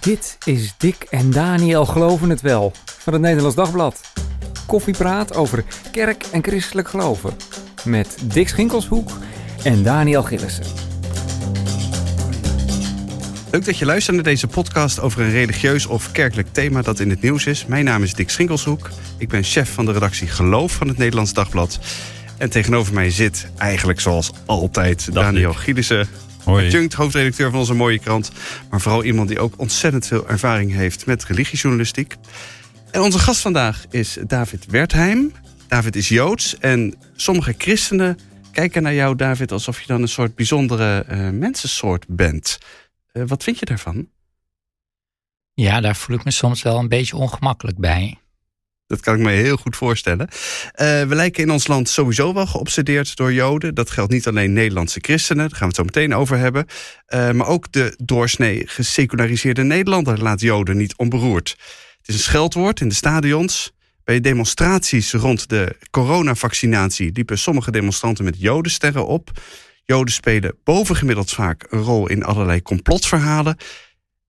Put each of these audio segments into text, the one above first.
Dit is Dick en Daniel Geloven het Wel van het Nederlands Dagblad. Koffiepraat over kerk en christelijk geloven. Met Dick Schinkelshoek en Daniel Gillissen. Leuk dat je luistert naar deze podcast over een religieus of kerkelijk thema dat in het nieuws is. Mijn naam is Dick Schinkelshoek. Ik ben chef van de redactie Geloof van het Nederlands Dagblad. En tegenover mij zit eigenlijk zoals altijd Daniel Gielissen. Adjunct, hoofdredacteur van onze mooie krant. Maar vooral iemand die ook ontzettend veel ervaring heeft met religiejournalistiek. En onze gast vandaag is David Wertheim. David is Joods en sommige christenen kijken naar jou, David, alsof je dan een soort bijzondere uh, mensensoort bent. Uh, wat vind je daarvan? Ja, daar voel ik me soms wel een beetje ongemakkelijk bij. Dat kan ik me heel goed voorstellen. Uh, we lijken in ons land sowieso wel geobsedeerd door Joden. Dat geldt niet alleen Nederlandse christenen, daar gaan we het zo meteen over hebben. Uh, maar ook de doorsnee geseculariseerde Nederlander laat Joden niet onberoerd. Het is een scheldwoord in de stadions. Bij demonstraties rond de coronavaccinatie liepen sommige demonstranten met Jodensterren op. Joden spelen bovengemiddeld vaak een rol in allerlei complotverhalen.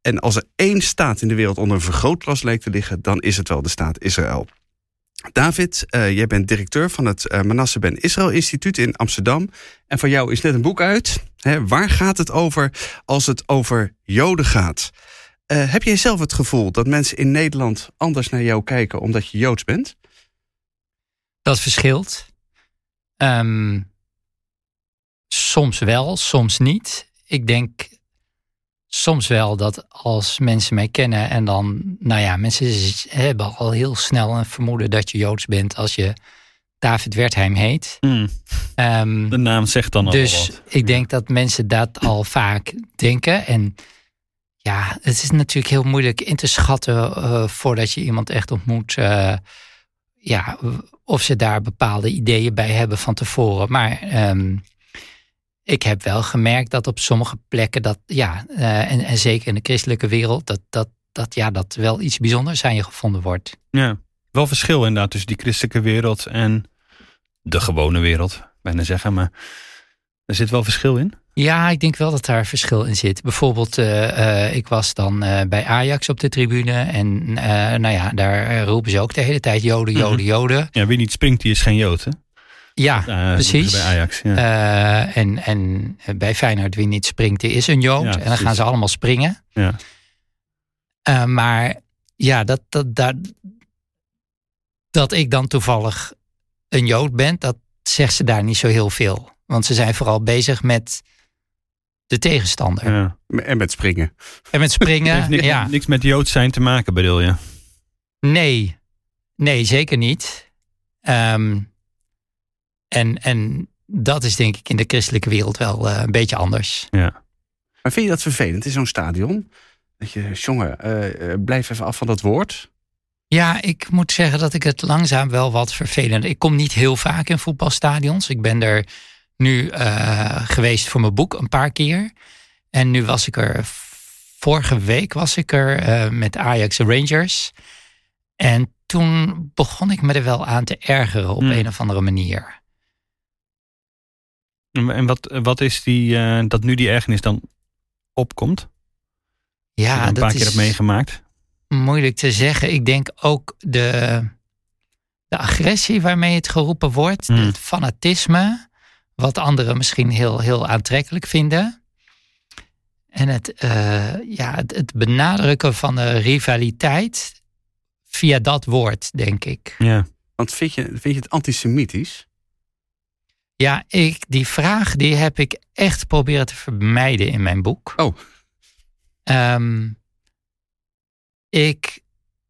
En als er één staat in de wereld onder een vergrootglas lijkt te liggen, dan is het wel de staat Israël. David, uh, jij bent directeur van het uh, Manasseh Ben Israël Instituut in Amsterdam. En van jou is net een boek uit. Hè, waar gaat het over als het over Joden gaat? Uh, heb jij zelf het gevoel dat mensen in Nederland anders naar jou kijken omdat je Joods bent? Dat verschilt. Um, soms wel, soms niet. Ik denk soms wel dat als mensen mij kennen en dan, nou ja, mensen hebben al heel snel een vermoeden dat je Joods bent als je David Wertheim heet. Mm. Um, de naam zegt dan al Dus wat. ik denk dat mensen dat al vaak denken. En ja, het is natuurlijk heel moeilijk in te schatten uh, voordat je iemand echt ontmoet. Uh, ja, of ze daar bepaalde ideeën bij hebben van tevoren. Maar um, ik heb wel gemerkt dat op sommige plekken dat, ja, uh, en, en zeker in de christelijke wereld, dat, dat, dat, ja, dat wel iets bijzonders aan je gevonden wordt. Ja, wel verschil inderdaad tussen die christelijke wereld en de gewone wereld, bijna zeggen. Maar er zit wel verschil in. Ja, ik denk wel dat daar verschil in zit. Bijvoorbeeld, uh, uh, ik was dan uh, bij Ajax op de tribune. En nou ja, daar roepen ze ook de hele tijd Joden, Joden, Joden. Ja, wie niet springt, die is geen Jood, hè? Ja, uh, precies. Bij Ajax, ja. uh, en, en bij Feyenoord wie niet springt, die is een Jood. Ja, en dan gaan ze allemaal springen. Ja. Uh, maar ja, dat, dat, dat, dat ik dan toevallig een Jood ben, dat zegt ze daar niet zo heel veel. Want ze zijn vooral bezig met de tegenstander. Ja. En met springen. En met springen, heeft niks, ja. niks met Joods zijn te maken, bedoel je? Nee, nee, zeker niet. Um, en, en dat is denk ik in de christelijke wereld wel uh, een beetje anders. Ja. Maar vind je dat vervelend in zo'n stadion? Dat je, jongen, uh, blijf even af van dat woord. Ja, ik moet zeggen dat ik het langzaam wel wat vervelend. Ik kom niet heel vaak in voetbalstadions. Ik ben er nu uh, geweest voor mijn boek een paar keer. En nu was ik er, vorige week was ik er uh, met Ajax Rangers. En toen begon ik me er wel aan te ergeren op Hmm. een of andere manier. En wat, wat is die, uh, dat nu die ergernis dan opkomt? Ja, je een dat paar keer is hebt meegemaakt. moeilijk te zeggen. Ik denk ook de, de agressie waarmee het geroepen wordt, Hmm. het fanatisme, wat anderen misschien heel, heel aantrekkelijk vinden. En het, uh, ja, het, het benadrukken van de rivaliteit via dat woord, denk ik. Ja. Want vind je, vind je het antisemitisch? Ja, ik, die vraag die heb ik echt proberen te vermijden in mijn boek. Oh. Um, ik,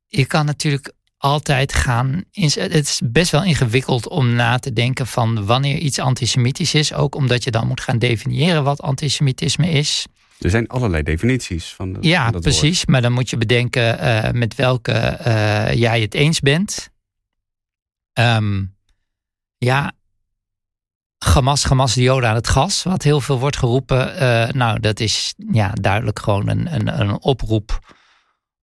ik kan natuurlijk altijd gaan. Het is best wel ingewikkeld om na te denken van wanneer iets antisemitisch is. Ook omdat je dan moet gaan definiëren wat antisemitisme is. Er zijn allerlei definities van, de, ja, van dat precies. Woord. Maar dan moet je bedenken uh, met welke uh, jij het eens bent. Um, ja, Hamas, Hamas, de Joden aan het gas, wat heel veel wordt geroepen. Uh, nou, dat is ja, duidelijk gewoon een, een, een oproep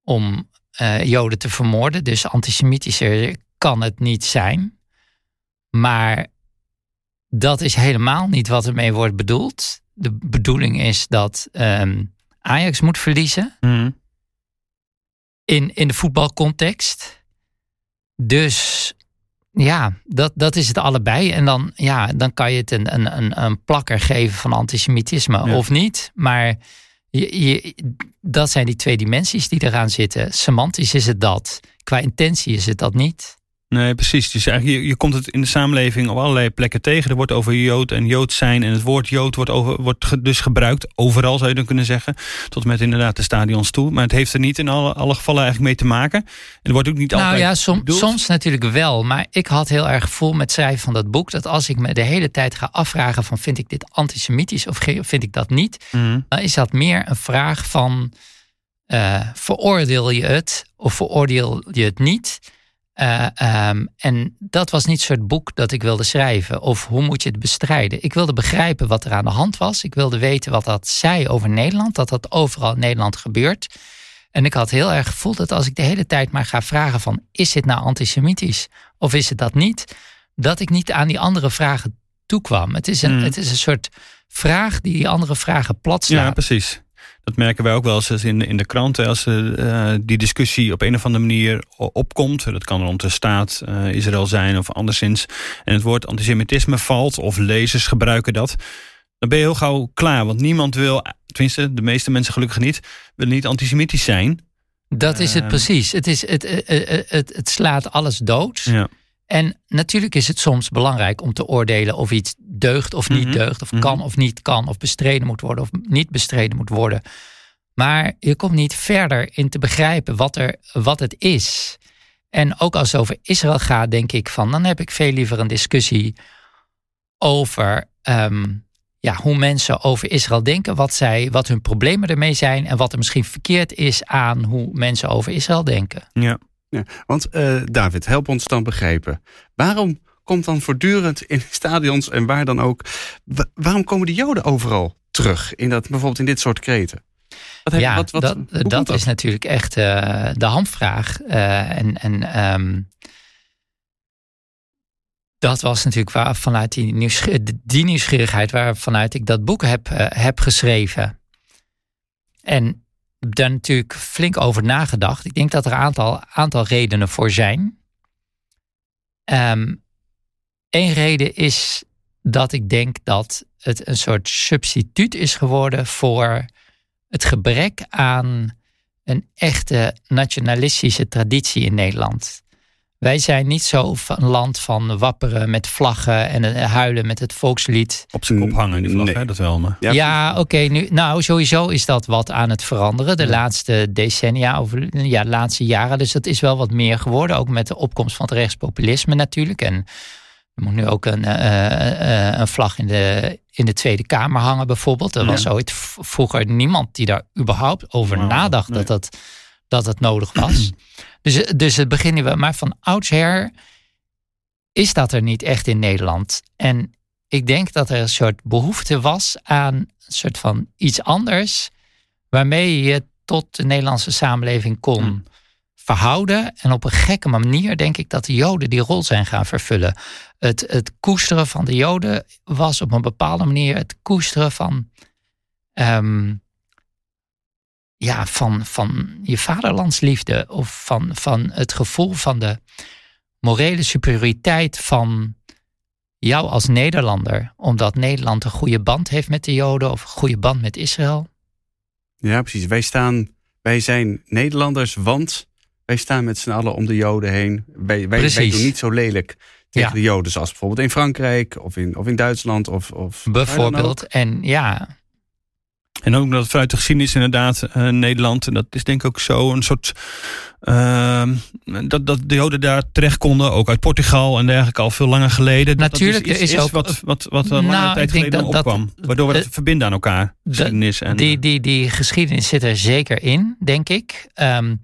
om uh, Joden te vermoorden. Dus antisemitischer kan het niet zijn. Maar dat is helemaal niet wat ermee wordt bedoeld. De bedoeling is dat um, Ajax moet verliezen. Mm. in, in de voetbalcontext. Dus ja, dat, dat is het allebei. En dan, ja, dan kan je het een, een, een, een plakker geven van antisemitisme Ja. of niet. Maar je, je, dat zijn die twee dimensies die eraan zitten. Semantisch is het dat. Qua intentie is het dat niet. Nee, precies. Dus eigenlijk, je, je komt het in de samenleving op allerlei plekken tegen. Er wordt over Jood en Jood zijn. En het woord Jood wordt, over, wordt ge- dus gebruikt. Overal zou je dan kunnen zeggen. Tot met inderdaad de stadions toe. Maar het heeft er niet in alle, alle gevallen eigenlijk mee te maken. En er wordt ook niet Nou altijd ja, som- bedoeld. soms natuurlijk wel. Maar ik had heel erg gevoel met het schrijven van dat boek. Dat als ik me de hele tijd ga afvragen van vind ik dit antisemitisch of vind ik dat niet. Mhm. Dan is dat meer een vraag van eh, veroordeel je het of veroordeel je het niet. Eh, ehm, en dat was niet het soort boek dat ik wilde schrijven. Of hoe moet je het bestrijden? Ik wilde begrijpen wat er aan de hand was. Ik wilde weten wat dat zei over Nederland. Dat dat overal in Nederland gebeurt. En ik had heel erg gevoeld dat als ik de hele tijd maar ga vragen van... is dit nou antisemitisch of is het dat niet? Dat ik niet aan die andere vragen toekwam. Het is een, Mm. het is een soort vraag die die andere vragen plat slaat. Ja, precies. Dat merken wij ook wel eens in, in de kranten. Als eh, die discussie op een of andere manier opkomt. Dat kan rond de staat eh, Israël zijn of anderszins. En het woord antisemitisme valt. Of lezers gebruiken dat. Dan ben je heel gauw klaar. Want niemand wil, tenminste de meeste mensen gelukkig niet. Willen niet antisemitisch zijn. Dat is het Ehm. precies. Het, is, het, het, het, het slaat alles dood. Ja. En natuurlijk is het soms belangrijk om te oordelen of iets deugt of niet Mhm. deugt. Of Mhm. kan of niet kan. Of bestreden moet worden of niet bestreden moet worden. Maar je komt niet verder in te begrijpen wat, er, wat het is. En ook als het over Israël gaat, denk ik van, dan heb ik veel liever een discussie over ehm, ja, hoe mensen over Israël denken, wat, zij, wat hun problemen ermee zijn en wat er misschien verkeerd is aan hoe mensen over Israël denken. Ja. Ja, want eh, David, help ons dan begrijpen. Waarom komt dan voortdurend in stadions en waar dan ook... wa- waarom komen de Joden overal terug? In dat, bijvoorbeeld in dit soort kreten? Wat heb- ja, wat- wat- dat, dat is natuurlijk echt eh, de hamvraag. Eh, en en ehm, dat was natuurlijk waar, vanuit die, nieuwsgier- die nieuwsgierigheid waarvanuit ik dat boek heb, heb geschreven. En daar natuurlijk flink over nagedacht. Ik denk dat er een aantal, aantal redenen voor zijn. Eén reden is dat ik denk dat het een soort substituut is geworden voor het gebrek aan een echte nationalistische traditie in Nederland. Wij zijn niet zo van een land van wapperen met vlaggen en eh, huilen met het volkslied. Op zijn kop hangen die vlag, Nee. hè, dat wel. Maar. Ja, Ja, oké. nu, nou, sowieso is dat wat aan het veranderen. De Ja. laatste decennia, of ja, de laatste jaren. Dus dat is wel wat meer geworden. Ook met de opkomst van het rechtspopulisme natuurlijk. En er moet nu ook een, eh, eh, een vlag in de, in de Tweede Kamer hangen bijvoorbeeld. Er was Ja. ooit vroeger niemand die daar überhaupt over Nou, nadacht nee. dat, dat, dat het nodig was. dus, dus het beginnen we. Maar van oudsher is dat er niet echt in Nederland. En ik denk dat er een soort behoefte was aan een soort van iets anders. Waarmee je tot de Nederlandse samenleving kon Hmm. verhouden. En op een gekke manier denk ik dat de Joden die rol zijn gaan vervullen. Het, het koesteren van de Joden was op een bepaalde manier het koesteren van. ehm, ja, van, van je vaderlandsliefde. Of van, van het gevoel van de morele superioriteit van jou als Nederlander. Omdat Nederland een goede band heeft met de Joden of een goede band met Israël. ja, precies. Wij, staan, wij zijn Nederlanders, want wij staan met z'n allen om de Joden heen. Wij, wij, doen niet zo lelijk tegen Ja. de Joden... zoals bijvoorbeeld in Frankrijk of in, of in Duitsland. Of, of. Bijvoorbeeld. En ja, En ook dat vanuit de geschiedenis inderdaad eh, Nederland, en dat is denk ik ook zo, een soort. ehm, dat, dat de Joden daar terecht konden, ook uit Portugal en dergelijke, al veel langer geleden. Natuurlijk, dat er is ook- wat, wat, wat een lange Nou, tijd ik denk geleden dat- dat- opkwam. waardoor we dat eh, verbinden aan elkaar. Geschiedenis en. die, die, die geschiedenis zit er zeker in, denk ik. Ehm,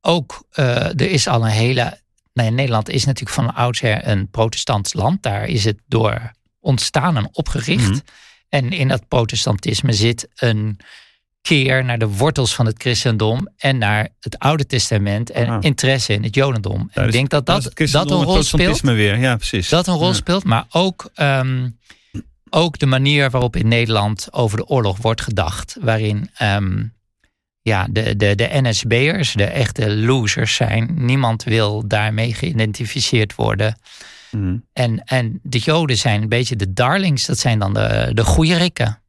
ook, eh, er is al een hele... Nou, ja, Nederland is natuurlijk van oudsher een protestants land. Daar is het door ontstaan en opgericht. Mhm. En in dat protestantisme zit een keer naar de wortels van het christendom en naar het Oude Testament en Ah. interesse in het jodendom. En Daar ik denk dat dat, christendom dat een en rol speelt. weer, ja, precies. Dat een rol Ja. speelt, maar ook, ehm, ook de manier waarop in Nederland over de oorlog wordt gedacht. Waarin, ehm, ja, de, de, de NSB'ers, de echte losers zijn. Niemand wil daarmee geïdentificeerd worden. Mhm. En, en de Joden zijn een beetje de darlings. Dat zijn dan de, de goede rikken.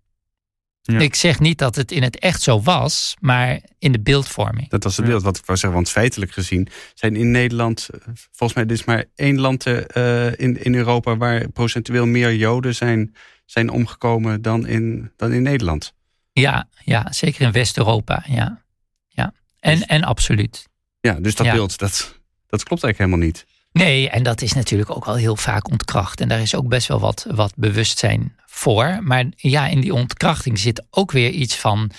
Ja. Ik zeg niet dat het in het echt zo was, maar in de beeldvorming. Dat was het beeld wat ik wou zeggen. Want feitelijk gezien zijn in Nederland, eh, volgens mij, er is maar één land eh, in, in Europa waar procentueel meer Joden zijn, zijn omgekomen dan in, dan in Nederland. Ja, ja zeker in West-Europa. Ja. Ja. En, Dus- en absoluut. Ja, dus dat Ja. beeld, dat, dat klopt eigenlijk helemaal niet. Nee, en dat is natuurlijk ook wel heel vaak ontkracht. En daar is ook best wel wat, wat bewustzijn voor. Maar ja, in die ontkrachting zit ook weer iets van.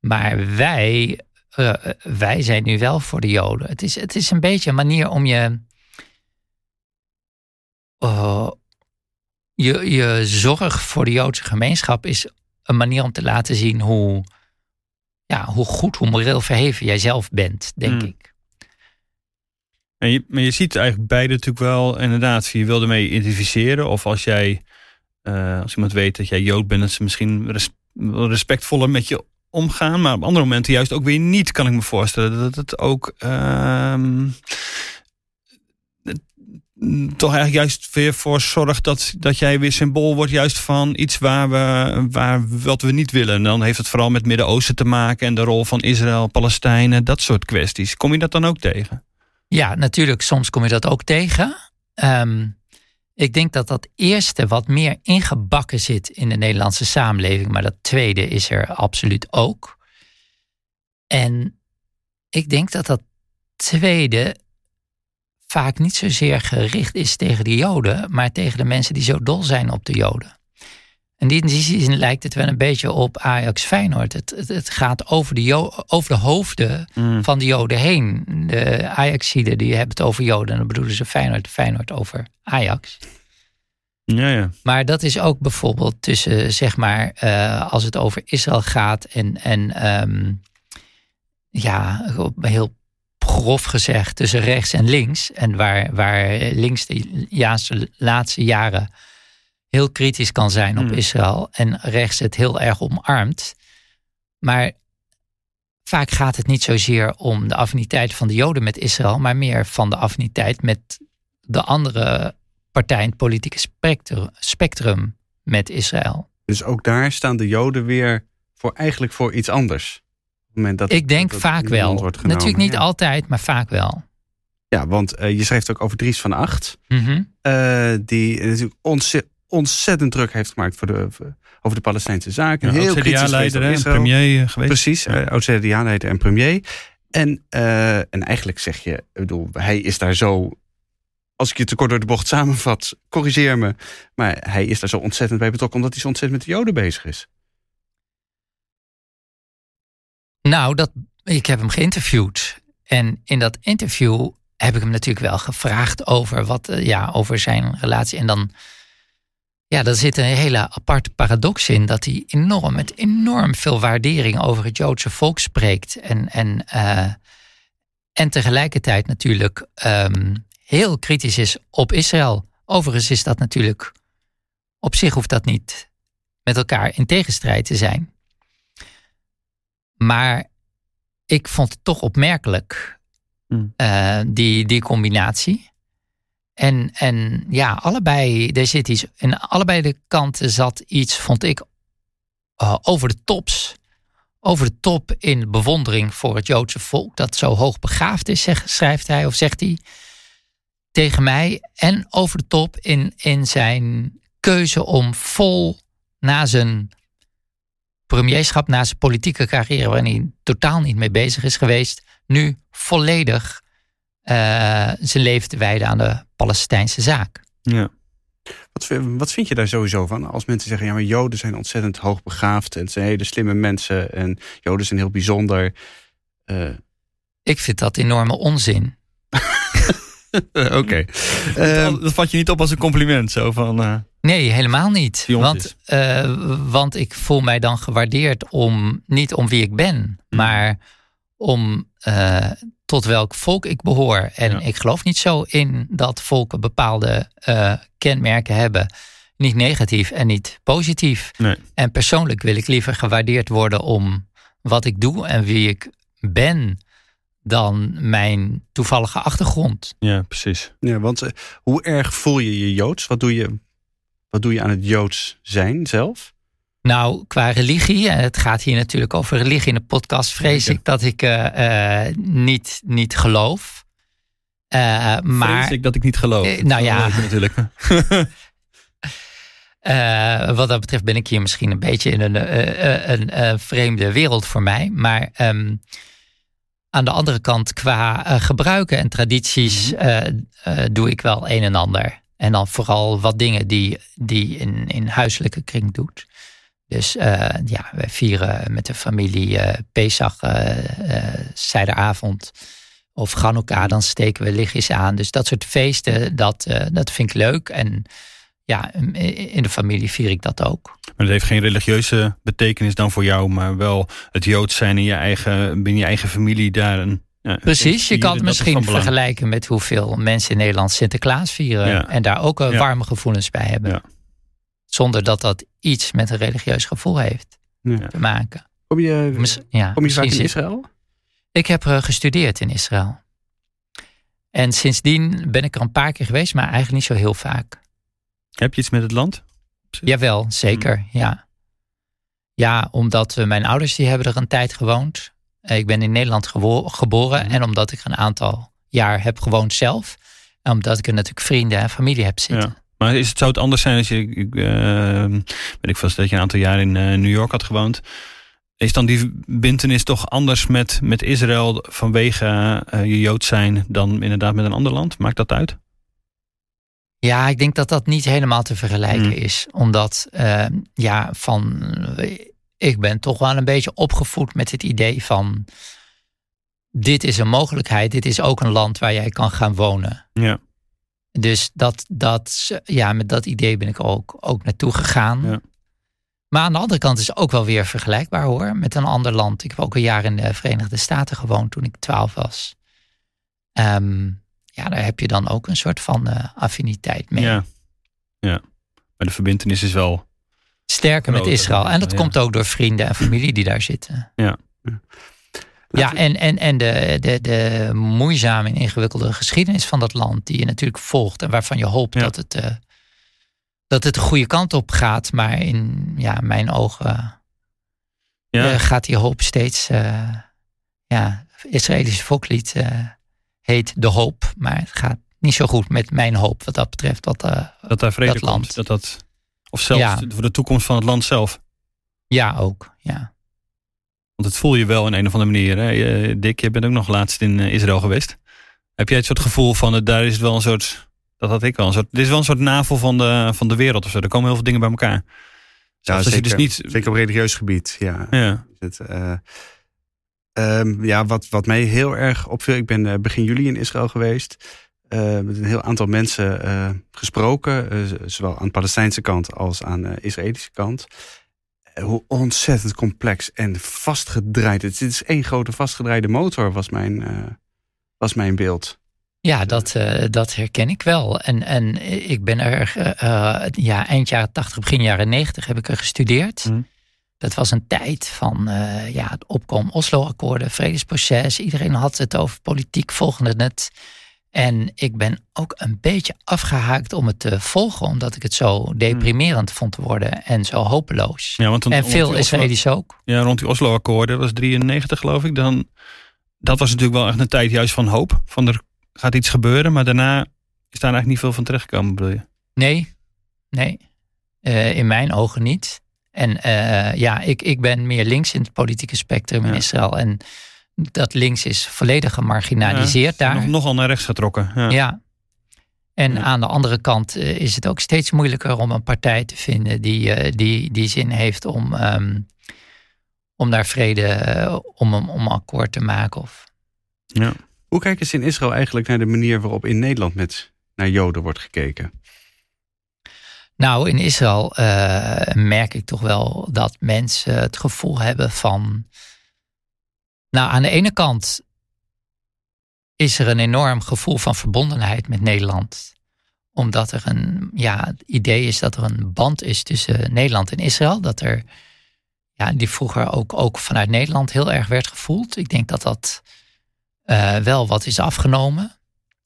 Maar wij, eh, wij zijn nu wel voor de Joden. Het is, het is een beetje een manier om je. eh, je, je zorg voor de Joodse gemeenschap is een manier om te laten zien hoe, ja, hoe goed, hoe moreel verheven jij zelf bent, denk Hmm. ik. En je, maar je ziet eigenlijk beide natuurlijk wel, inderdaad, je wil ermee identificeren. Of als jij, eh, als iemand weet dat jij Jood bent, dat ze misschien respectvoller met je omgaan. Maar op andere momenten juist ook weer niet, kan ik me voorstellen. Dat het ook ehm, het- toch eigenlijk juist weer voor zorgt dat, dat jij weer symbool wordt juist van iets waar we, waar, wat we niet willen. En dan heeft het vooral met Midden-Oosten te maken en de rol van Israël, Palestijnen, dat soort kwesties. Kom je dat dan ook tegen? Ja, natuurlijk, soms kom je dat ook tegen. Ehm, ik denk dat dat eerste wat meer ingebakken zit in de Nederlandse samenleving, maar dat tweede is er absoluut ook. En ik denk dat dat tweede vaak niet zozeer gericht is tegen de Joden, maar tegen de mensen die zo dol zijn op de Joden. En in die zin lijkt het wel een beetje op Ajax Feyenoord. Het, het, het gaat over de, Jo- over de hoofden van de Joden heen. De Ajaxiden die hebben het over Joden. En dan bedoelen ze Feyenoord, Feyenoord over Ajax. Ja, ja. Maar dat is ook bijvoorbeeld tussen, zeg maar, eh, als het over Israël gaat en, en ehm, ja, heel grof gezegd, tussen rechts en links. En waar, waar links de jaarste- laatste jaren heel kritisch kan zijn op Hmm. Israël en rechts het heel erg omarmt. Maar vaak gaat het niet zozeer om de affiniteit van de Joden met Israël, maar meer van de affiniteit met de andere partij in het politieke spectrum, spectrum met Israël. Dus ook daar staan de Joden weer voor eigenlijk voor iets anders. Op dat, Ik denk dat vaak wel. Natuurlijk niet ja. altijd, maar vaak wel. Ja, want eh, je schrijft ook over Dries van Acht. Mhm. eh, die natuurlijk ontze- ontzettend druk heeft gemaakt voor de, over de Palestijnse zaken. Ja, Heel kritisch geweest CDA-leider en premier eh, geweest. Precies, Ja. eh, oud-CDA-leider en premier. En, eh, en eigenlijk zeg je, ik bedoel, hij is daar zo... Als ik je te kort door de bocht samenvat, corrigeer me. Maar hij is daar zo ontzettend bij betrokken... omdat hij zo ontzettend met de Joden bezig is. Nou, dat, ik heb hem geïnterviewd. En in dat interview heb ik hem natuurlijk wel gevraagd over, wat, ja, over zijn relatie. En dan, ja, daar zit een hele aparte paradox in. Dat hij enorm, met enorm veel waardering over het Joodse volk spreekt. En, en, eh, en tegelijkertijd natuurlijk ehm, heel kritisch is op Israël. Overigens is dat natuurlijk, op zich hoeft dat niet met elkaar in tegenstrijd te zijn. Maar ik vond het toch opmerkelijk, Hmm. eh, die, die combinatie. En, en ja, allebei, er zit iets, in allebei de kanten zat iets, vond ik, eh, over de tops. Over de top in bewondering voor het Joodse volk, dat zo hoog begaafd is, schrijft hij of zegt hij tegen mij. En over de top in, in zijn keuze om vol na zijn premierschap, na zijn politieke carrière, waarin hij totaal niet mee bezig is geweest, nu volledig zijn leven te wijden aan de Palestijnse zaak. Ja. Wat, vind- wat vind je daar sowieso van? Als mensen zeggen, ja, maar Joden zijn ontzettend hoogbegaafd... en het zijn hele slimme mensen en Joden zijn heel bijzonder. Eh, Ik vind dat enorme onzin. Oké. dat, Ehm, dat vat je niet op als een compliment. Zo van, eh, Nee, helemaal niet. Want, eh, want ik voel mij dan gewaardeerd om niet om wie ik ben, maar om eh, tot welk volk ik behoor. En Ja. ik geloof niet zo in dat volken bepaalde eh, kenmerken hebben. Niet negatief en niet positief. Nee. En persoonlijk wil ik liever gewaardeerd worden om wat ik doe en wie ik ben dan mijn toevallige achtergrond. Ja, precies. Ja, want eh, hoe erg voel je je Joods? Wat doe je, wat doe je aan het Joods zijn zelf? Nou, qua religie, en het gaat hier natuurlijk over religie in de podcast, vrees Zeker. ik dat ik eh, eh, niet, niet geloof. Eh, maar Vrees ik dat ik niet geloof. Eh, nou ja. Natuurlijk. Eh, wat dat betreft ben ik hier misschien een beetje in een, eh, eh, een eh, vreemde wereld voor mij. Maar ehm, aan de andere kant, qua eh, gebruiken en tradities, eh, eh, doe ik wel een en ander. En dan vooral wat dingen die, die in, in huiselijke kring doet. Dus eh, ja, wij vieren met de familie eh Pesach, eh eh, zijderavond of Chanukka. Dan steken we lichtjes aan. Dus dat soort feesten, dat, dat vind ik leuk. En ja, in de familie vier ik dat ook. Maar het heeft geen religieuze betekenis dan voor jou, maar wel het Joods zijn in je eigen, binnen je eigen familie daar een. ja, Precies, je kan dat het misschien vergelijken met hoeveel mensen in Nederland Sinterklaas vieren. Ja. En daar ook warme gevoelens bij hebben. Ja. Zonder dat dat iets met een religieus gevoel heeft Ja. te maken. Kom je, Mis- ja, kom je vaak in Israël? Ik heb eh, gestudeerd in Israël. En sindsdien ben ik er een paar keer geweest, maar eigenlijk niet zo heel vaak. Heb je iets met het land? Jawel, zeker, Hmm. ja. Ja, omdat eh, mijn ouders die hebben er een tijd gewoond. Eh, Ik ben in Nederland geboren Hmm. en omdat ik er een aantal jaar heb gewoond zelf. En omdat ik er natuurlijk vrienden en familie heb zitten. Ja. Maar is het, zou het anders zijn als je, ik, eh, weet ik vast dat je een aantal jaar in eh, New York had gewoond. Is dan die bintenis toch anders met, met Israël vanwege eh, je Jood zijn dan inderdaad met een ander land? Maakt dat uit? Ja, ik denk dat dat niet helemaal te vergelijken Hmm. is. Omdat, eh, ja, van. Ik ben toch wel een beetje opgevoed met het idee van. Dit is een mogelijkheid. Dit is ook een land waar jij kan gaan wonen. Ja. Dus dat, dat, ja, met dat idee ben ik ook, ook naartoe gegaan. Ja. Maar aan de andere kant is het ook wel weer vergelijkbaar hoor. Met een ander land. Ik heb ook een jaar in de Verenigde Staten gewoond toen ik twaalf was. Ehm, ja, daar heb je dan ook een soort van eh, affiniteit mee. Ja. ja. Maar de verbintenis is wel. Sterker met Israël. En dat ja. komt ook door vrienden en familie die daar zitten. Ja. Ja, en, en, en de, de, de moeizame en ingewikkelde geschiedenis van dat land, die je natuurlijk volgt en waarvan je hoopt Ja. dat, het, eh, dat het de goede kant op gaat. Maar in ja, mijn ogen Ja. eh, gaat die hoop steeds. eh ja, het Israëlische volklied heet De Hoop. Maar het gaat niet zo goed met mijn hoop wat dat betreft. Wat, eh, dat daar vrede dat komt. land. Dat dat, of zelfs Ja. voor de toekomst van het land zelf. ja, ook. Ja. Want het voel je wel in een of andere manier. Hè? Dick, je bent ook nog laatst in eh, Israël geweest. Heb jij het soort gevoel van, eh, daar is het wel een soort, dat had ik wel, een soort, dit is wel een soort navel van de, van de wereld of zo. Er komen heel veel dingen bij elkaar. Ja, je zeker, dus niet, zeker op religieus gebied. Ja, ja, Het, eh, ehm, ja wat, wat mij heel erg opviel, ik ben begin juli in Israël geweest. met een heel aantal mensen gesproken, zowel aan de Palestijnse kant als aan de Israëlische kant. Hoe ontzettend complex en vastgedraaid. Het is één grote vastgedraaide motor, was mijn, eh, was mijn beeld. Ja, dat, eh, dat herken ik wel. En, en ik ben er eh, ja, eind jaren 80, begin jaren 90 heb ik er gestudeerd. Mhm. Dat was een tijd van eh, ja, het opkomen Oslo-akkoorden, vredesproces. Iedereen had het over politiek, volgde het. En ik ben ook een beetje afgehaakt om het te volgen, omdat ik het zo deprimerend vond worden en zo hopeloos. ja, want dan- en veel Israëli's ook. Ja, rond die Oslo-akkoorden, was 93 geloof ik. Dan, dat was natuurlijk wel echt een tijd juist van hoop. Van er gaat iets gebeuren, maar daarna is daar eigenlijk niet veel van terechtgekomen, bedoel je? Nee, nee. Eh, in mijn ogen niet. En eh, ja, ik, ik ben meer links in het politieke spectrum in Ja. Israël. En dat links is volledig gemarginaliseerd Ja, daar. Nog, nogal naar rechts getrokken. Ja. Ja. En Ja. aan de andere kant eh, is het ook steeds moeilijker om een partij te vinden die, eh, die, die zin heeft om, ehm, om daar vrede, eh, om, om een akkoord te maken. Of, Ja. Hoe kijken ze in Israël eigenlijk naar de manier waarop in Nederland met, naar Joden wordt gekeken? Nou, in Israël merk ik toch wel dat mensen het gevoel hebben van. Nou, aan de ene kant is er een enorm gevoel van verbondenheid met Nederland. Omdat er een ja, het idee is dat er een band is tussen Nederland en Israël. Dat er ja, die vroeger ook, ook vanuit Nederland heel erg werd gevoeld. Ik denk dat dat eh, wel wat is afgenomen.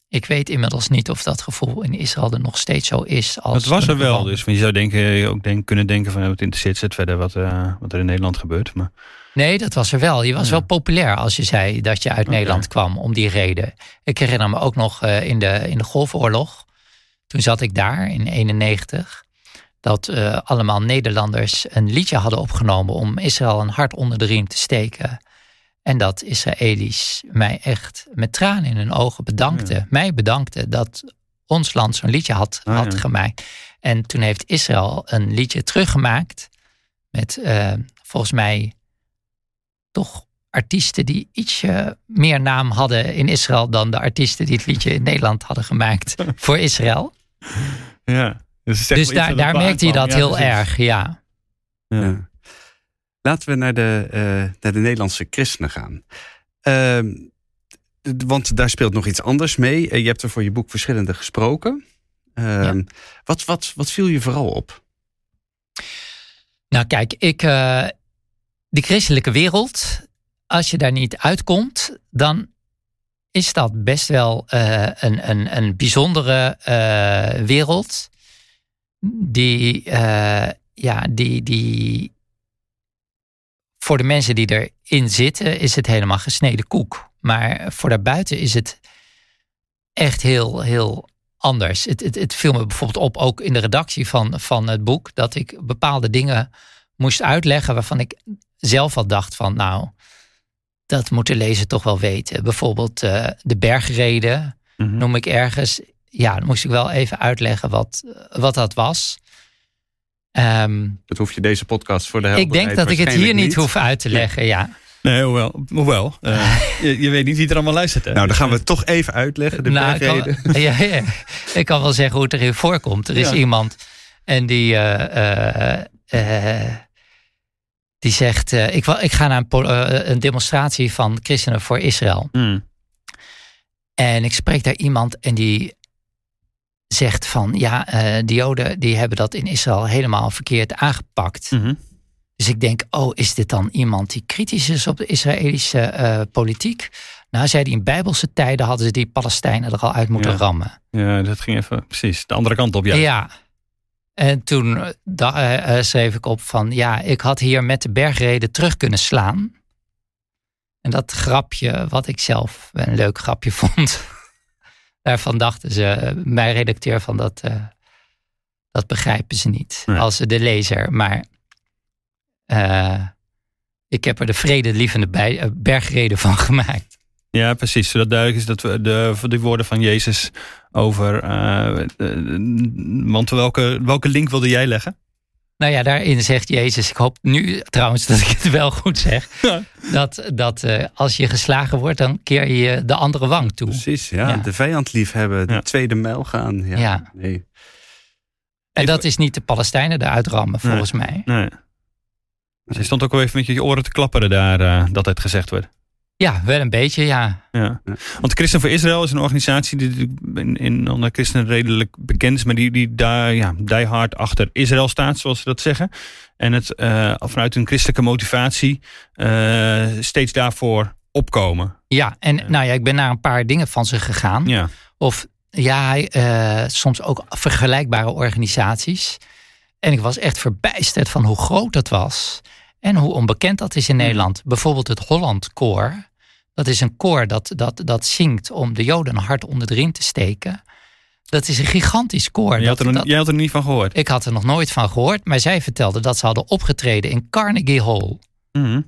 Ik weet inmiddels niet of dat gevoel in Israël er nog steeds zo is. Als het was er wel, dus je zou denken, ook denk, kunnen denken van het interesseert het verder wat, uh, wat er in Nederland gebeurt. Maar... Nee, dat was er wel. Je was Ja. wel populair als je zei dat je uit. Nederland kwam om die reden. Ik herinner me ook nog eh, in, de, in de Golfoorlog. Toen zat ik daar in 91. Dat eh, allemaal Nederlanders een liedje hadden opgenomen om Israël een hart onder de riem te steken. En dat Israëli's mij echt met tranen in hun ogen bedankten. Ja. Mij bedankten dat ons land zo'n liedje had, Ah, had ja. gemaakt. En toen heeft Israël een liedje teruggemaakt. Met eh, volgens mij toch artiesten die ietsje meer naam hadden in Israël dan de artiesten die het liedje in Nederland hadden gemaakt voor Israël. Ja. Dus, het is echt Dus daar, daar merkte je aankwam. dat Ja, heel precies. erg, ja. Ja. Ja. Laten we naar de, eh, naar de Nederlandse christenen gaan. Ehm, want daar speelt nog iets anders mee. Eh, je hebt er voor je boek verschillende gesproken. Ehm, wat, wat, wat viel je vooral op? Nou kijk, ik, die christelijke wereld, als je daar niet uitkomt, dan is dat best wel eh, een, een, een bijzondere eh, wereld. Die, eh, ja, die, die voor de mensen die erin zitten, is het helemaal gesneden koek. Maar voor daarbuiten is het echt heel, heel anders. Het, het, het viel me bijvoorbeeld op, ook in de redactie van, van het boek, dat ik bepaalde dingen moest uitleggen waarvan ik zelf al dacht van, nou, dat moet de lezer toch wel weten. Bijvoorbeeld eh, de bergreden Mhm. noem ik ergens. Ja, dan moest ik wel even uitleggen wat, wat dat was. Ehm, Dat hoef je deze podcast voor de ik helderheid denk dat ik het hier niet hoef uit te leggen, ja. Nee, hoewel. hoewel eh, je, je weet niet wie er allemaal luistert. Hè? Nou, dan gaan we het toch even uitleggen, de Nou, ik, bergreden. kan, ja, ja. ik kan wel zeggen hoe het erin voorkomt. Er is Ja. iemand en die, eh, eh, eh, die zegt: eh, ik, ik ga naar een, po- eh, een demonstratie van christenen voor Israël. Mm. En ik spreek daar iemand en die zegt van ja, eh de Joden die hebben dat in Israël helemaal verkeerd aangepakt. Mhm. Dus ik denk, oh, is dit dan iemand die kritisch is op de Israëlische eh, politiek? Nou, zei hij, in bijbelse tijden hadden ze die Palestijnen er al uit moeten Ja. rammen. Ja, dat ging even precies de andere kant op. Ja. Ja. En toen eh, eh, eh, schreef ik op van, ja, ik had hier met de bergreden terug kunnen slaan. En dat grapje, wat ik zelf een leuk grapje vond, daarvan dachten ze, mijn redacteur, van dat, dat begrijpen ze niet. Nee. Als de lezer. Maar ik heb er de vredelievende bij, eh, bergreden van gemaakt. Ja, precies. Zodat duidelijk is dat we de, die woorden van Jezus over. eh, eh, want welke, welke link wilde jij leggen? Nou ja, daarin zegt Jezus, ik hoop nu trouwens dat ik het wel goed zeg, Ja. dat, dat eh, als je geslagen wordt, dan keer je de andere wang toe. Precies, ja. Ja. De vijand liefhebben, de Ja. tweede mijl gaan. Ja, Ja. Nee. En dat is niet de Palestijnen eruit rammen, volgens mij. Nee. Dus je stond ook wel even met je oren te klapperen daar eh, dat het gezegd werd. Ja, wel een beetje, ja. Ja. Want Christen voor Israël is een organisatie die in, in onder christenen redelijk bekend is, maar die, die daar ja, die hard achter Israël staat, zoals ze dat zeggen. En het eh, vanuit een christelijke motivatie eh, steeds daarvoor opkomen. Ja, en nou ja, ik ben naar een paar dingen van ze gegaan. Ja. Of ja, eh, soms ook vergelijkbare organisaties. En ik was echt verbijsterd van hoe groot dat was. En hoe onbekend dat is in Nederland. Bijvoorbeeld het Holland Koor. Dat is een koor dat, dat, dat zingt om de Joden een hart onder de riem te steken. Dat is een gigantisch koor. Had er, dat- jij had er niet van gehoord. ik had er nog nooit van gehoord. Maar zij vertelde dat ze hadden opgetreden in Carnegie Hall. Mhm.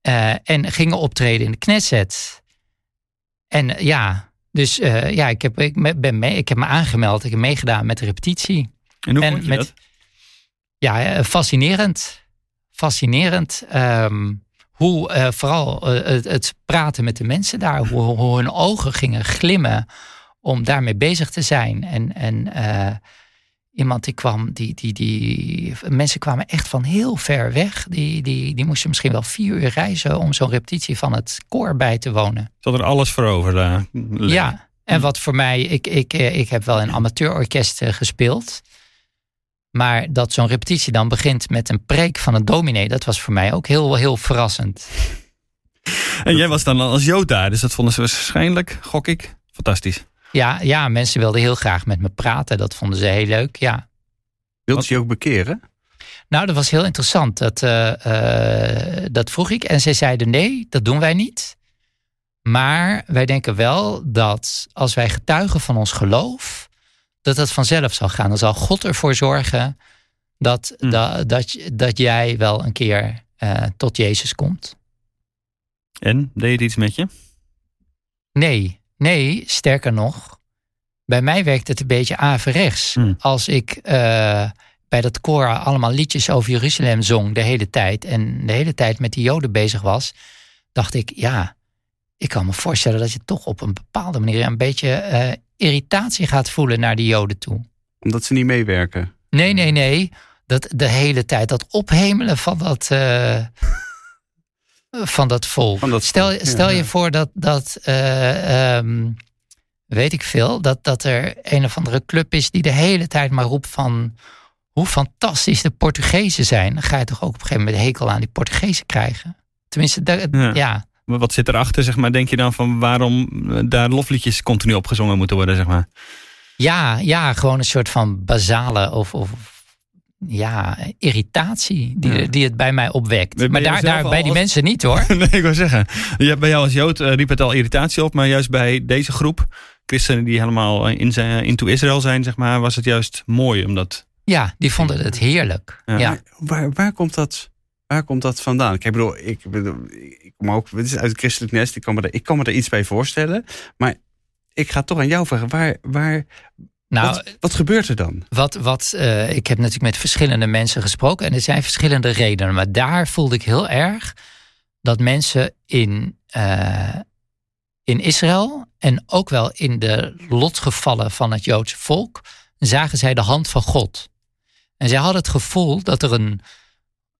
Eh, en gingen optreden in de Knesset. En eh, ja, dus eh, ja, ik heb, ik ben mee, ik heb me aangemeld. Ik heb meegedaan met de repetitie. En hoe En vond je met- dat? Ja, fascinerend. Fascinerend. Ehm, hoe eh, vooral eh, het, het praten met de mensen daar, hoe, hoe hun ogen gingen glimmen om daarmee bezig te zijn. En, en eh, iemand die kwam, die, die, die, mensen kwamen echt van heel ver weg. Die, die, die moesten misschien wel vier uur reizen om zo'n repetitie van het koor bij te wonen. Hadden er alles voor over. daar. Ja, en wat voor mij, ik, ik, ik heb wel in amateurorkesten gespeeld. Maar dat zo'n repetitie dan begint met een preek van een dominee, dat was voor mij ook heel, heel verrassend. En jij was dan als Jood daar, dus dat vonden ze waarschijnlijk, gok ik, fantastisch. Ja, ja, mensen wilden heel graag met me praten. Dat vonden ze heel leuk, ja. Wilt je ook bekeren? Nou, dat was heel interessant. Dat, eh, eh, dat vroeg ik. En zij zeiden nee, dat doen wij niet. Maar wij denken wel dat als wij getuigen van ons geloof, dat dat vanzelf zal gaan. Dan zal God ervoor zorgen dat, Mm. dat, dat, dat jij wel een keer eh, tot Jezus komt. En, deed het iets met je? Nee, nee, sterker nog. Bij mij werkt het een beetje averechts. Hmm. Als ik eh, bij dat koor allemaal liedjes over Jeruzalem zong de hele tijd. En de hele tijd met die joden bezig was. Dacht ik, ja, ik kan me voorstellen dat je toch op een bepaalde manier een beetje eh, irritatie gaat voelen naar die joden toe. Omdat ze niet meewerken. Nee, nee, nee. Dat de hele tijd dat ophemelen van dat, eh, van dat volk. Van dat stel ja, stel je ja. voor dat, dat eh, ehm, weet ik veel, dat, dat er een of andere club is die de hele tijd maar roept van hoe fantastisch de Portugezen zijn. Dan ga je toch ook op een gegeven moment hekel aan die Portugezen krijgen. Tenminste, ja. Maar Wat zit erachter, zeg maar? Denk je dan van waarom eh, daar lofliedjes continu opgezongen moeten worden, zeg maar? Ja, ja, gewoon een soort van basale of, of ja, irritatie die, Ja. die het bij mij opwekt. Maar daar, daar bij die als- mensen niet hoor. nee, ik wou zeggen. Bij jou als Jood eh, riep het al irritatie op, maar juist bij deze groep, christenen die helemaal in zijn, into Israël zijn, zeg maar, was het juist mooi. Omdat, Ja, die vonden het heerlijk. Ja. Waar, waar, komt dat, waar komt dat vandaan? Ik bedoel, ik, bedoel, ik kom ook het is uit het christelijk nest. Ik kan, me er, ik kan me er iets bij voorstellen. Maar ik ga toch aan jou vragen. Waar, waar, Nou, wat, wat gebeurt er dan? wat, wat eh, ik heb natuurlijk met verschillende mensen gesproken en er zijn verschillende redenen. Maar daar voelde ik heel erg dat mensen in, eh, in Israël en ook wel in de lotgevallen van het Joodse volk zagen zij de hand van God. En zij hadden het gevoel dat er een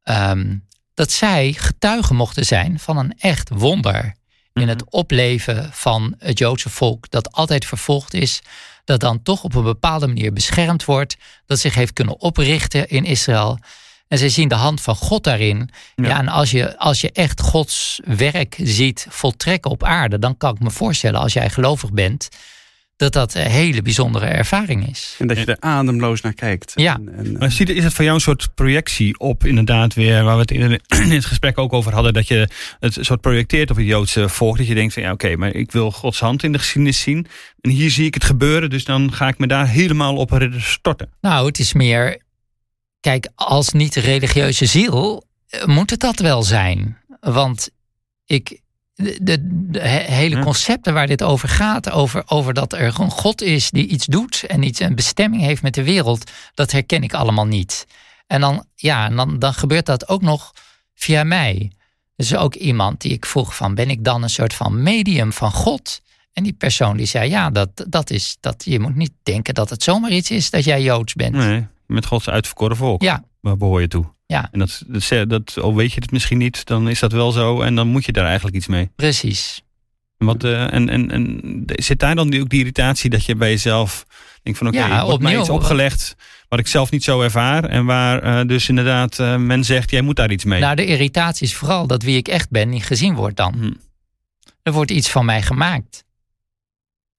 ehm, dat zij getuigen mochten zijn van een echt wonder in het opleven van het Joodse volk dat altijd vervolgd is, dat dan toch op een bepaalde manier beschermd wordt, dat zich heeft kunnen oprichten in Israël. En zij zien de hand van God daarin. Ja, Ja. en als je, als je echt Gods werk ziet voltrekken op aarde, dan kan ik me voorstellen, als jij gelovig bent, dat dat een hele bijzondere ervaring is. En dat je er ademloos naar kijkt. Ja. En, en, maar is het voor jou een soort projectie op, inderdaad, weer, waar we het in, in het gesprek ook over hadden, dat je het soort projecteert op het Joodse volk, dat je denkt van ja, oké, maar ik wil Gods hand in de geschiedenis zien. En hier zie ik het gebeuren, dus dan ga ik me daar helemaal op storten. Nou, het is meer. Kijk, als niet-religieuze ziel eh, moet het dat wel zijn. Want ik. De, de, de he- hele concepten waar dit over gaat, over, over dat er een God is die iets doet en iets een bestemming heeft met de wereld, dat herken ik allemaal niet. En dan, ja, en dan, dan gebeurt dat ook nog via mij. Dus ook iemand die ik vroeg van, ben ik dan een soort van medium van God? En die persoon die zei, ja, dat, dat is, dat, je moet niet denken dat het zomaar iets is dat jij Joods bent. Nee, met Gods uitverkoren volk. Ja, Waar behoor je toe? Ja. En dat, dat, dat, al weet je het misschien niet, dan is dat wel zo. En dan moet je daar eigenlijk iets mee. precies. En, wat, eh, en, en, en zit daar dan ook die irritatie dat je bij jezelf denkt van oké, Ja, er wordt mij iets opgelegd wat ik zelf niet zo ervaar. En waar eh, dus inderdaad eh, men zegt, jij moet daar iets mee. Nou, de irritatie is vooral dat wie ik echt ben niet gezien wordt dan. Hm. Er wordt iets van mij gemaakt.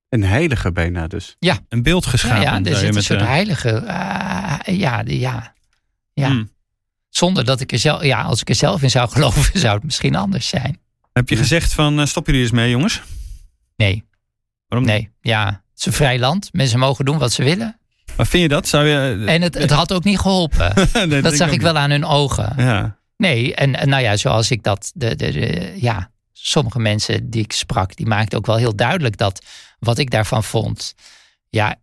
een heilige bijna dus. Een beeld Ja, geschapen. ja, er zou je zit een met, soort heilige... ja, ja, ja. hm. Zonder dat ik er zelf... Ja, als ik er zelf in zou geloven, zou het misschien anders zijn. Heb je gezegd van uh, stop jullie eens mee jongens? Nee, Waarom? nee. Ja, het is een vrij land. Mensen mogen doen wat ze willen. Maar vind je dat? Zou je, En het, het had ook niet geholpen. Nee, Dat zag ik wel aan hun ogen. Ja. Nee, en, en nou ja, zoals ik dat. De, de, de- ja, sommige mensen die ik sprak, die maakten ook wel heel duidelijk dat wat ik daarvan vond. Ja,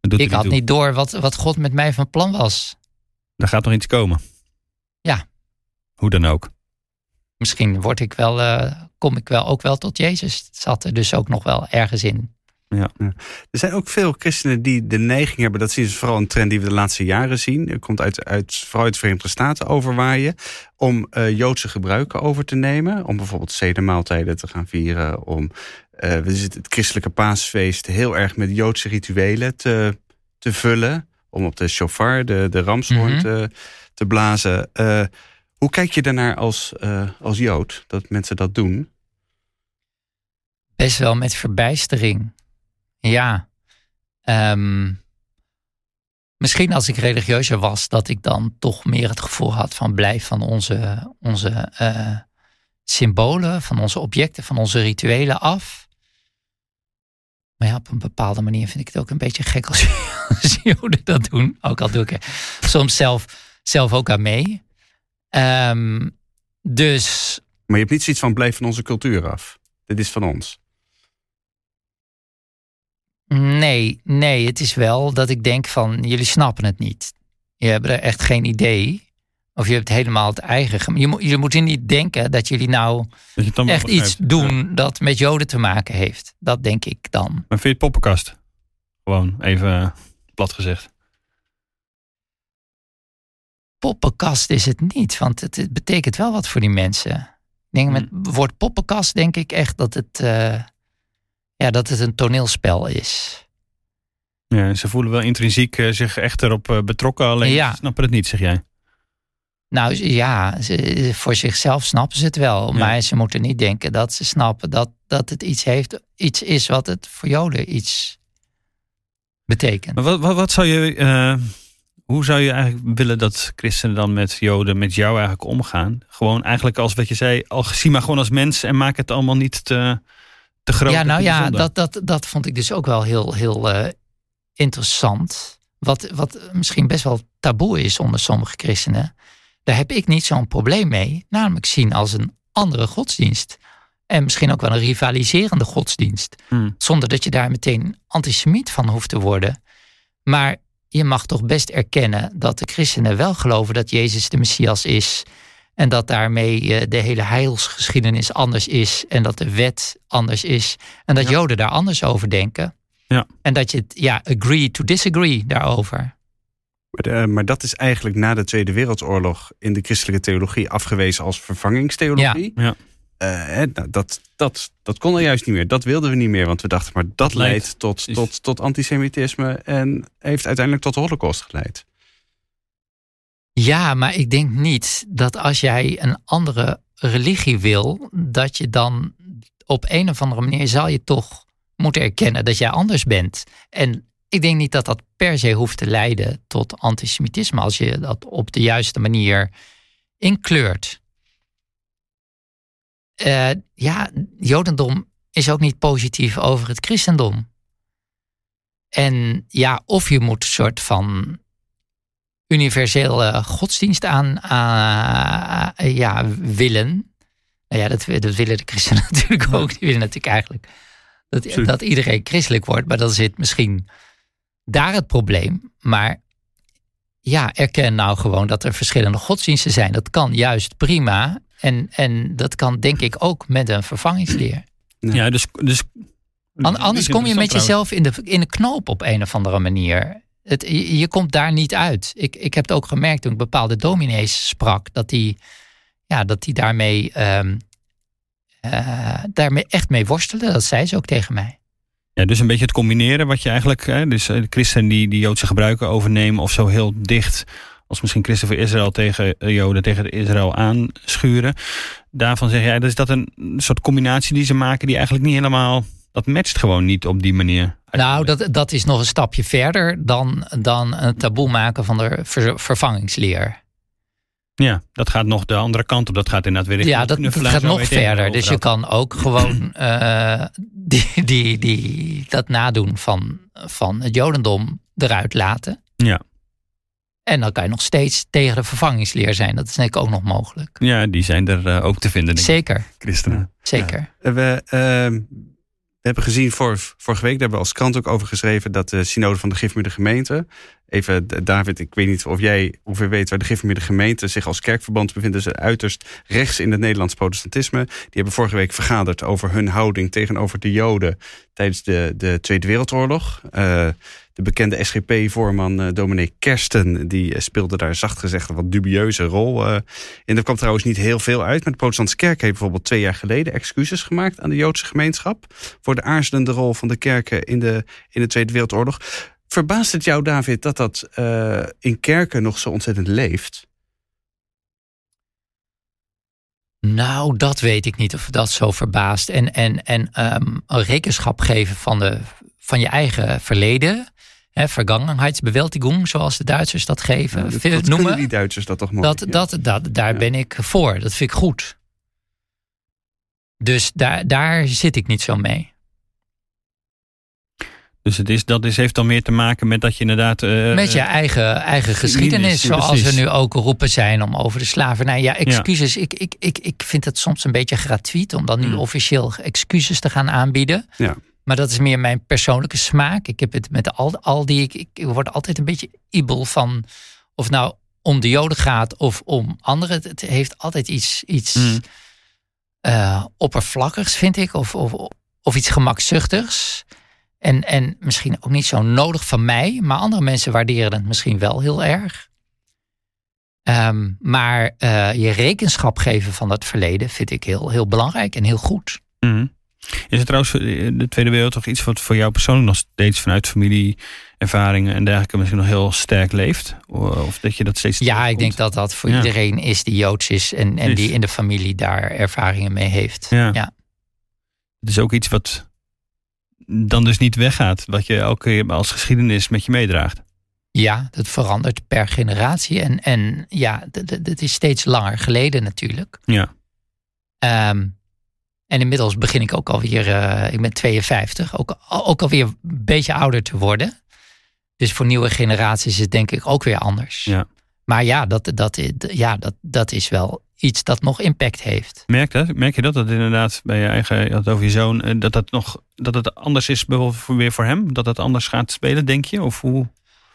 ik had toe. niet door wat, wat God met mij van plan was. Er gaat nog iets komen. Ja. Hoe dan ook. Misschien word ik wel, eh, kom ik wel ook wel tot Jezus. Het zat er dus ook nog wel ergens in. Er zijn ook veel christenen die de neiging hebben, dat is vooral een trend die we de laatste jaren zien. Het komt uit, uit, vooral uit de Verenigde Staten overwaaien. Om eh, Joodse gebruiken over te nemen. Om bijvoorbeeld zedemaaltijden te gaan vieren. Om eh, het christelijke paasfeest heel erg met Joodse rituelen te, te vullen. Om op de shofar, de, de ramshoorn, Mhm. te, te blazen. Eh, hoe kijk je daarnaar als, eh, als Jood, dat mensen dat doen? Best wel met verbijstering. Ja. Ehm, misschien als ik religieuzer was, dat ik dan toch meer het gevoel had van blijf van onze, onze eh, symbolen, van onze objecten, van onze rituelen af. Maar ja, op een bepaalde manier vind ik het ook een beetje gek als, als Joden dat doen. Ook al doe ik er soms zelf, zelf ook aan mee. Ehm, dus Maar je hebt niet zoiets van blijf van onze cultuur af. Dit is van ons. Nee, nee, het is wel dat ik denk van jullie snappen het niet. Je hebt er echt geen idee. Of je hebt helemaal het eigen. Je moet, je moet niet denken dat jullie nou Dat echt iets doen dat met Joden te maken heeft. Dat denk ik dan. Maar vind je het poppenkast? Gewoon even eh, plat gezegd. Poppenkast is het niet, want het, het betekent wel wat voor die mensen. Ik denk met Hmm. het woord poppenkast denk ik echt dat het, eh, ja, dat het een toneelspel is. Ja, ze voelen wel intrinsiek eh, zich echt erop betrokken. Alleen Ja. snappen het niet, zeg jij. Nou ja, ze, voor zichzelf snappen ze het wel. Ja. Maar ze moeten niet denken dat ze snappen dat, dat het iets, heeft, iets is wat het voor Joden iets betekent. Maar wat, wat, wat zou je... eh, hoe zou je eigenlijk willen dat christenen dan met joden, met jou eigenlijk omgaan? Gewoon eigenlijk als wat je zei, al zie maar gewoon als mens en maak het allemaal niet te, te groot. ja, nou ja, dat, dat, dat vond ik dus ook wel heel, heel eh, interessant. Wat, wat misschien best wel taboe is onder sommige christenen. Daar heb ik niet zo'n probleem mee. Namelijk zien als een andere godsdienst. En misschien ook wel een rivaliserende godsdienst. Hmm. Zonder dat je daar meteen antisemiet van hoeft te worden. Maar je mag toch best erkennen dat de christenen wel geloven dat Jezus de Messias is. En dat daarmee eh, de hele heilsgeschiedenis anders is. En dat de wet anders is. En dat Ja. Joden daar anders over denken. Ja. En dat je het, ja, agree to disagree daarover. Maar, eh, maar dat is eigenlijk na de Tweede Wereldoorlog in de christelijke theologie afgewezen als vervangingstheologie. Ja. Eh, nou, dat, dat, dat kon er juist niet meer. Dat wilden we niet meer, want we dachten, maar dat leidt- leidt tot, tot, tot antisemitisme en heeft uiteindelijk tot de holocaust geleid. Ja, maar ik denk niet dat als jij een andere religie wil, dat je dan op een of andere manier zal je toch moeten erkennen dat jij anders bent. En ik denk niet dat dat per se hoeft te leiden tot antisemitisme als je dat op de juiste manier inkleurt. Eh, ja, Jodendom is ook niet positief over het christendom. En ja, of je moet een soort van universele godsdienst aan eh, ja, willen. Nou ja, dat, dat willen de christenen natuurlijk ook. Die willen natuurlijk eigenlijk dat, dat iedereen christelijk wordt. Maar dan zit misschien daar het probleem. Maar ja, erken nou gewoon dat er verschillende godsdiensten zijn. Dat kan juist prima. En, en dat kan denk ik ook met een vervangingsleer. Ja, dus... dus An- anders kom je met jezelf in de, in de knoop op een of andere manier. Het, je, je komt daar niet uit. Ik, ik heb het ook gemerkt toen ik bepaalde dominees sprak, dat die, ja, dat die daarmee, ehm, eh, daarmee echt mee worstelen. Dat zei ze ook tegen mij. Ja, dus een beetje het combineren wat je eigenlijk... Hè, dus eh, de christenen die, die Joodse gebruiken overnemen... of zo heel dicht als misschien christen voor Israël tegen eh, Joden tegen Israël aanschuren. Daarvan zeg jij, dat is dat een soort combinatie die ze maken... die eigenlijk niet helemaal... Dat matcht gewoon niet op die manier. Nou, dat, dat is nog een stapje verder dan, dan een taboe maken van de ver- vervangingsleer. Ja, dat gaat nog de andere kant op. Dat gaat inderdaad weer Ja, dat, gaat nog verder. Dus je kan ook gewoon eh, die, die, die, dat nadoen van, van het Jodendom eruit laten. Ja. En dan kan je nog steeds tegen de vervangingsleer zijn. Dat is denk ik ook nog mogelijk. Ja, die zijn er eh, ook te vinden, denk ik, Zeker, christenen. zeker. Eh, We, ehm, we hebben gezien vor, vorige week, daar hebben we als krant ook over geschreven, dat de synode van de Gifmuurde gemeente, even David, ik weet niet of jij ongeveer weet waar de Gifmuurde gemeente zich als kerkverband bevindt, dus uiterst rechts in het Nederlands protestantisme. Die hebben vorige week vergaderd over hun houding tegenover de Joden tijdens de, de Tweede Wereldoorlog. Eh, de bekende SGP-voorman eh dominee Kersten, die eh, speelde daar zacht gezegd een wat dubieuze rol. eh en er kwam trouwens niet heel veel uit. Maar de protestantse kerk heeft bijvoorbeeld twee jaar geleden excuses gemaakt aan de Joodse gemeenschap. Voor de aarzelende rol van de kerken in de, in de Tweede Wereldoorlog. Verbaast het jou, David, dat dat in kerken nog zo ontzettend leeft? Nou, dat weet ik niet of dat zo verbaast. En, en, en um, een rekenschap geven van, de, van je eigen verleden. Hè, Vergangenheidsbewältigung, zoals de Duitsers dat geven. Ja, dat, dat noemen. die Duitsers dat toch mooi? Dat, ja. dat, dat, daar Ja. ben ik voor. Dat vind ik goed. Dus daar, daar zit ik niet zo mee. Dus het is, dat is, heeft dan meer te maken met dat je inderdaad... eh, Met je eigen, eigen geschiedenis, zoals we precies. nu ook roepen zijn om over de slavernij. Ja, excuses. Ik, ik, ik, ik vind het soms een beetje gratuit om dan nu Mm. officieel excuses te gaan aanbieden. Ja. Maar dat is meer mijn persoonlijke smaak. Ik heb het met al, al die. Ik, ik word altijd een beetje ibel van. Of het nou om de Joden gaat of om anderen. Het, heeft altijd iets, iets Mm. eh, oppervlakkigs, vind ik. Of, of, of iets gemakzuchtigs. En, en misschien ook niet zo nodig van mij. Maar andere mensen waarderen het misschien wel heel erg. Ehm, maar eh, je rekenschap geven van dat verleden vind ik heel, heel belangrijk en heel goed. Mhm. Is het trouwens de Tweede Wereldoorlog iets wat voor jou persoonlijk nog steeds vanuit familieervaringen en dergelijke misschien nog heel sterk leeft? Of dat je dat steeds Ja, ik denk dat dat voor Ja. iedereen is die Joods is en, en die in de familie daar ervaringen mee heeft. Ja. Ja. Het is ook iets wat dan dus niet weggaat, wat je elke keer als geschiedenis met je meedraagt. Ja, dat verandert per generatie. En, en ja, dat is steeds langer geleden natuurlijk. Ja. Ehm, en inmiddels begin ik ook alweer, eh ik ben 52, ook, ook alweer een beetje ouder te worden. Dus voor nieuwe generaties is het denk ik ook weer anders. Ja. Maar ja dat, dat, ja, dat, dat is wel iets dat nog impact heeft. Merk, dat, merk je dat? Dat inderdaad bij je eigen, het over je zoon, eh, dat, dat, nog, dat het anders is bijvoorbeeld voor- weer voor hem? Dat het anders gaat spelen, denk je? Of hoe?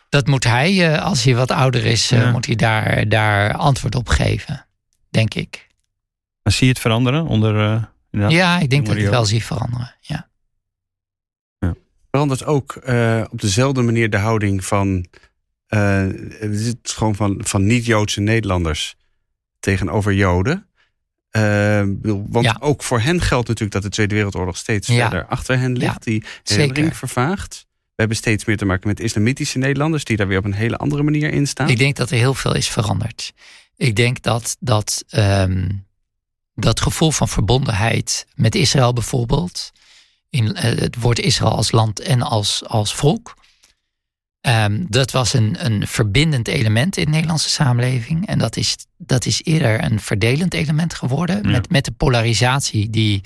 Dat moet hij, eh, als hij wat ouder is, Ja. moet hij daar, daar antwoord op geven. Denk ik. Maar zie je het veranderen onder... inderdaad? Ja, ik denk dat ik het wel zie veranderen. Ja. verandert ook eh, op dezelfde manier de houding van, eh, het is gewoon van, van niet-Joodse Nederlanders tegenover Joden. Eh, want Ja. ook voor hen geldt natuurlijk dat de Tweede Wereldoorlog steeds Ja. verder achter hen ligt. Ja, die zeker. herinnering vervaagt. We hebben steeds meer te maken met islamitische Nederlanders die daar weer op een hele andere manier in staan. Ik denk dat er heel veel is veranderd. Ik denk dat dat, ehm, dat gevoel van verbondenheid met Israël bijvoorbeeld, in eh, het woord Israël als land en als, als volk, ehm, dat was een, een verbindend element in de Nederlandse samenleving. En dat is, dat is eerder een verdelend element geworden. Ja. Met, met de polarisatie die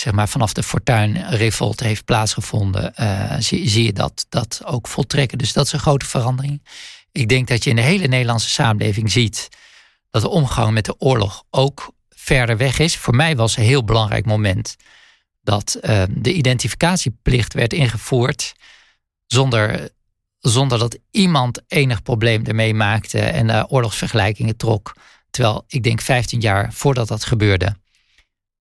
zeg maar, vanaf de Fortuin-revolte heeft plaatsgevonden, eh, zie, zie je dat, dat ook voltrekken. Dus dat is een grote verandering. Ik denk dat je in de hele Nederlandse samenleving ziet dat de omgang met de oorlog ook verder weg is. Voor mij was een heel belangrijk moment dat eh, de identificatieplicht werd ingevoerd zonder, zonder dat iemand enig probleem ermee maakte en eh, oorlogsvergelijkingen trok. Terwijl ik denk 15 jaar voordat dat gebeurde,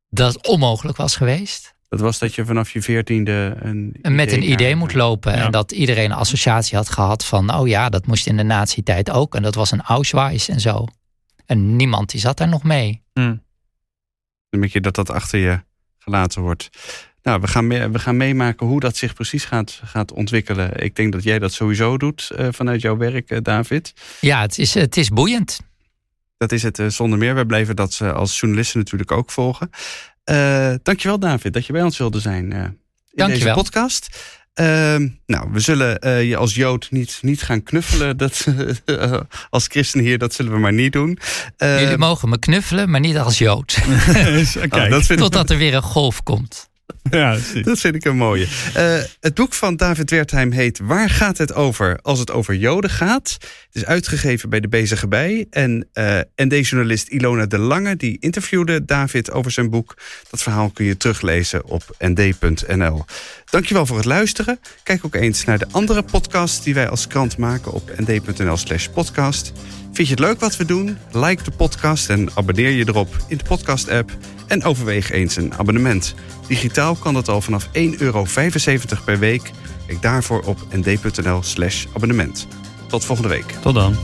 dat onmogelijk was geweest. Dat was dat je vanaf je veertiende een En met een idee moet lopen. Ja. En dat iedereen een associatie had gehad van, oh ja, dat moest in de nazi-tijd ook. En dat was een Auschwitz en zo. En niemand die zat daar nog mee. Hmm. Dan merk je dat dat achter je gelaten wordt. Nou, we gaan, mee- we gaan meemaken hoe dat zich precies gaat, gaat ontwikkelen. Ik denk dat jij dat sowieso doet eh, vanuit jouw werk, eh, David. Ja, het is, het is boeiend. Dat is het eh, zonder meer. Wij blijven dat eh, als journalisten natuurlijk ook volgen. Dankjewel, David, dat je bij ons wilde zijn in deze Dankjewel. podcast. Ehm, nou, we zullen eh, je als Jood niet, niet gaan knuffelen. Dat, eh, als christen hier, dat zullen we maar niet doen. Eh, Jullie mogen me knuffelen, maar niet als Jood. Kijk, oh, dat, vind ik, Totdat er weer een golf komt. ja, dat vind ik een mooie. Eh, het boek van David Wertheim heet Waar gaat het over als het over Joden gaat? Het is uitgegeven bij de Bezige Bij. En uh, ND-journalist Ilona de Lange die interviewde David over zijn boek. Dat verhaal kun je teruglezen op nd.nl. Dankjewel voor het luisteren. Kijk ook eens naar de andere podcasts die wij als krant maken op nd.nl slash podcast. Vind je het leuk wat we doen? Like de podcast en abonneer je erop in de podcast-app. En overweeg eens een abonnement. Digitaal kan dat al vanaf 1,75 euro per week. Kijk daarvoor op nd.nl slash abonnement. Tot volgende week. Tot dan.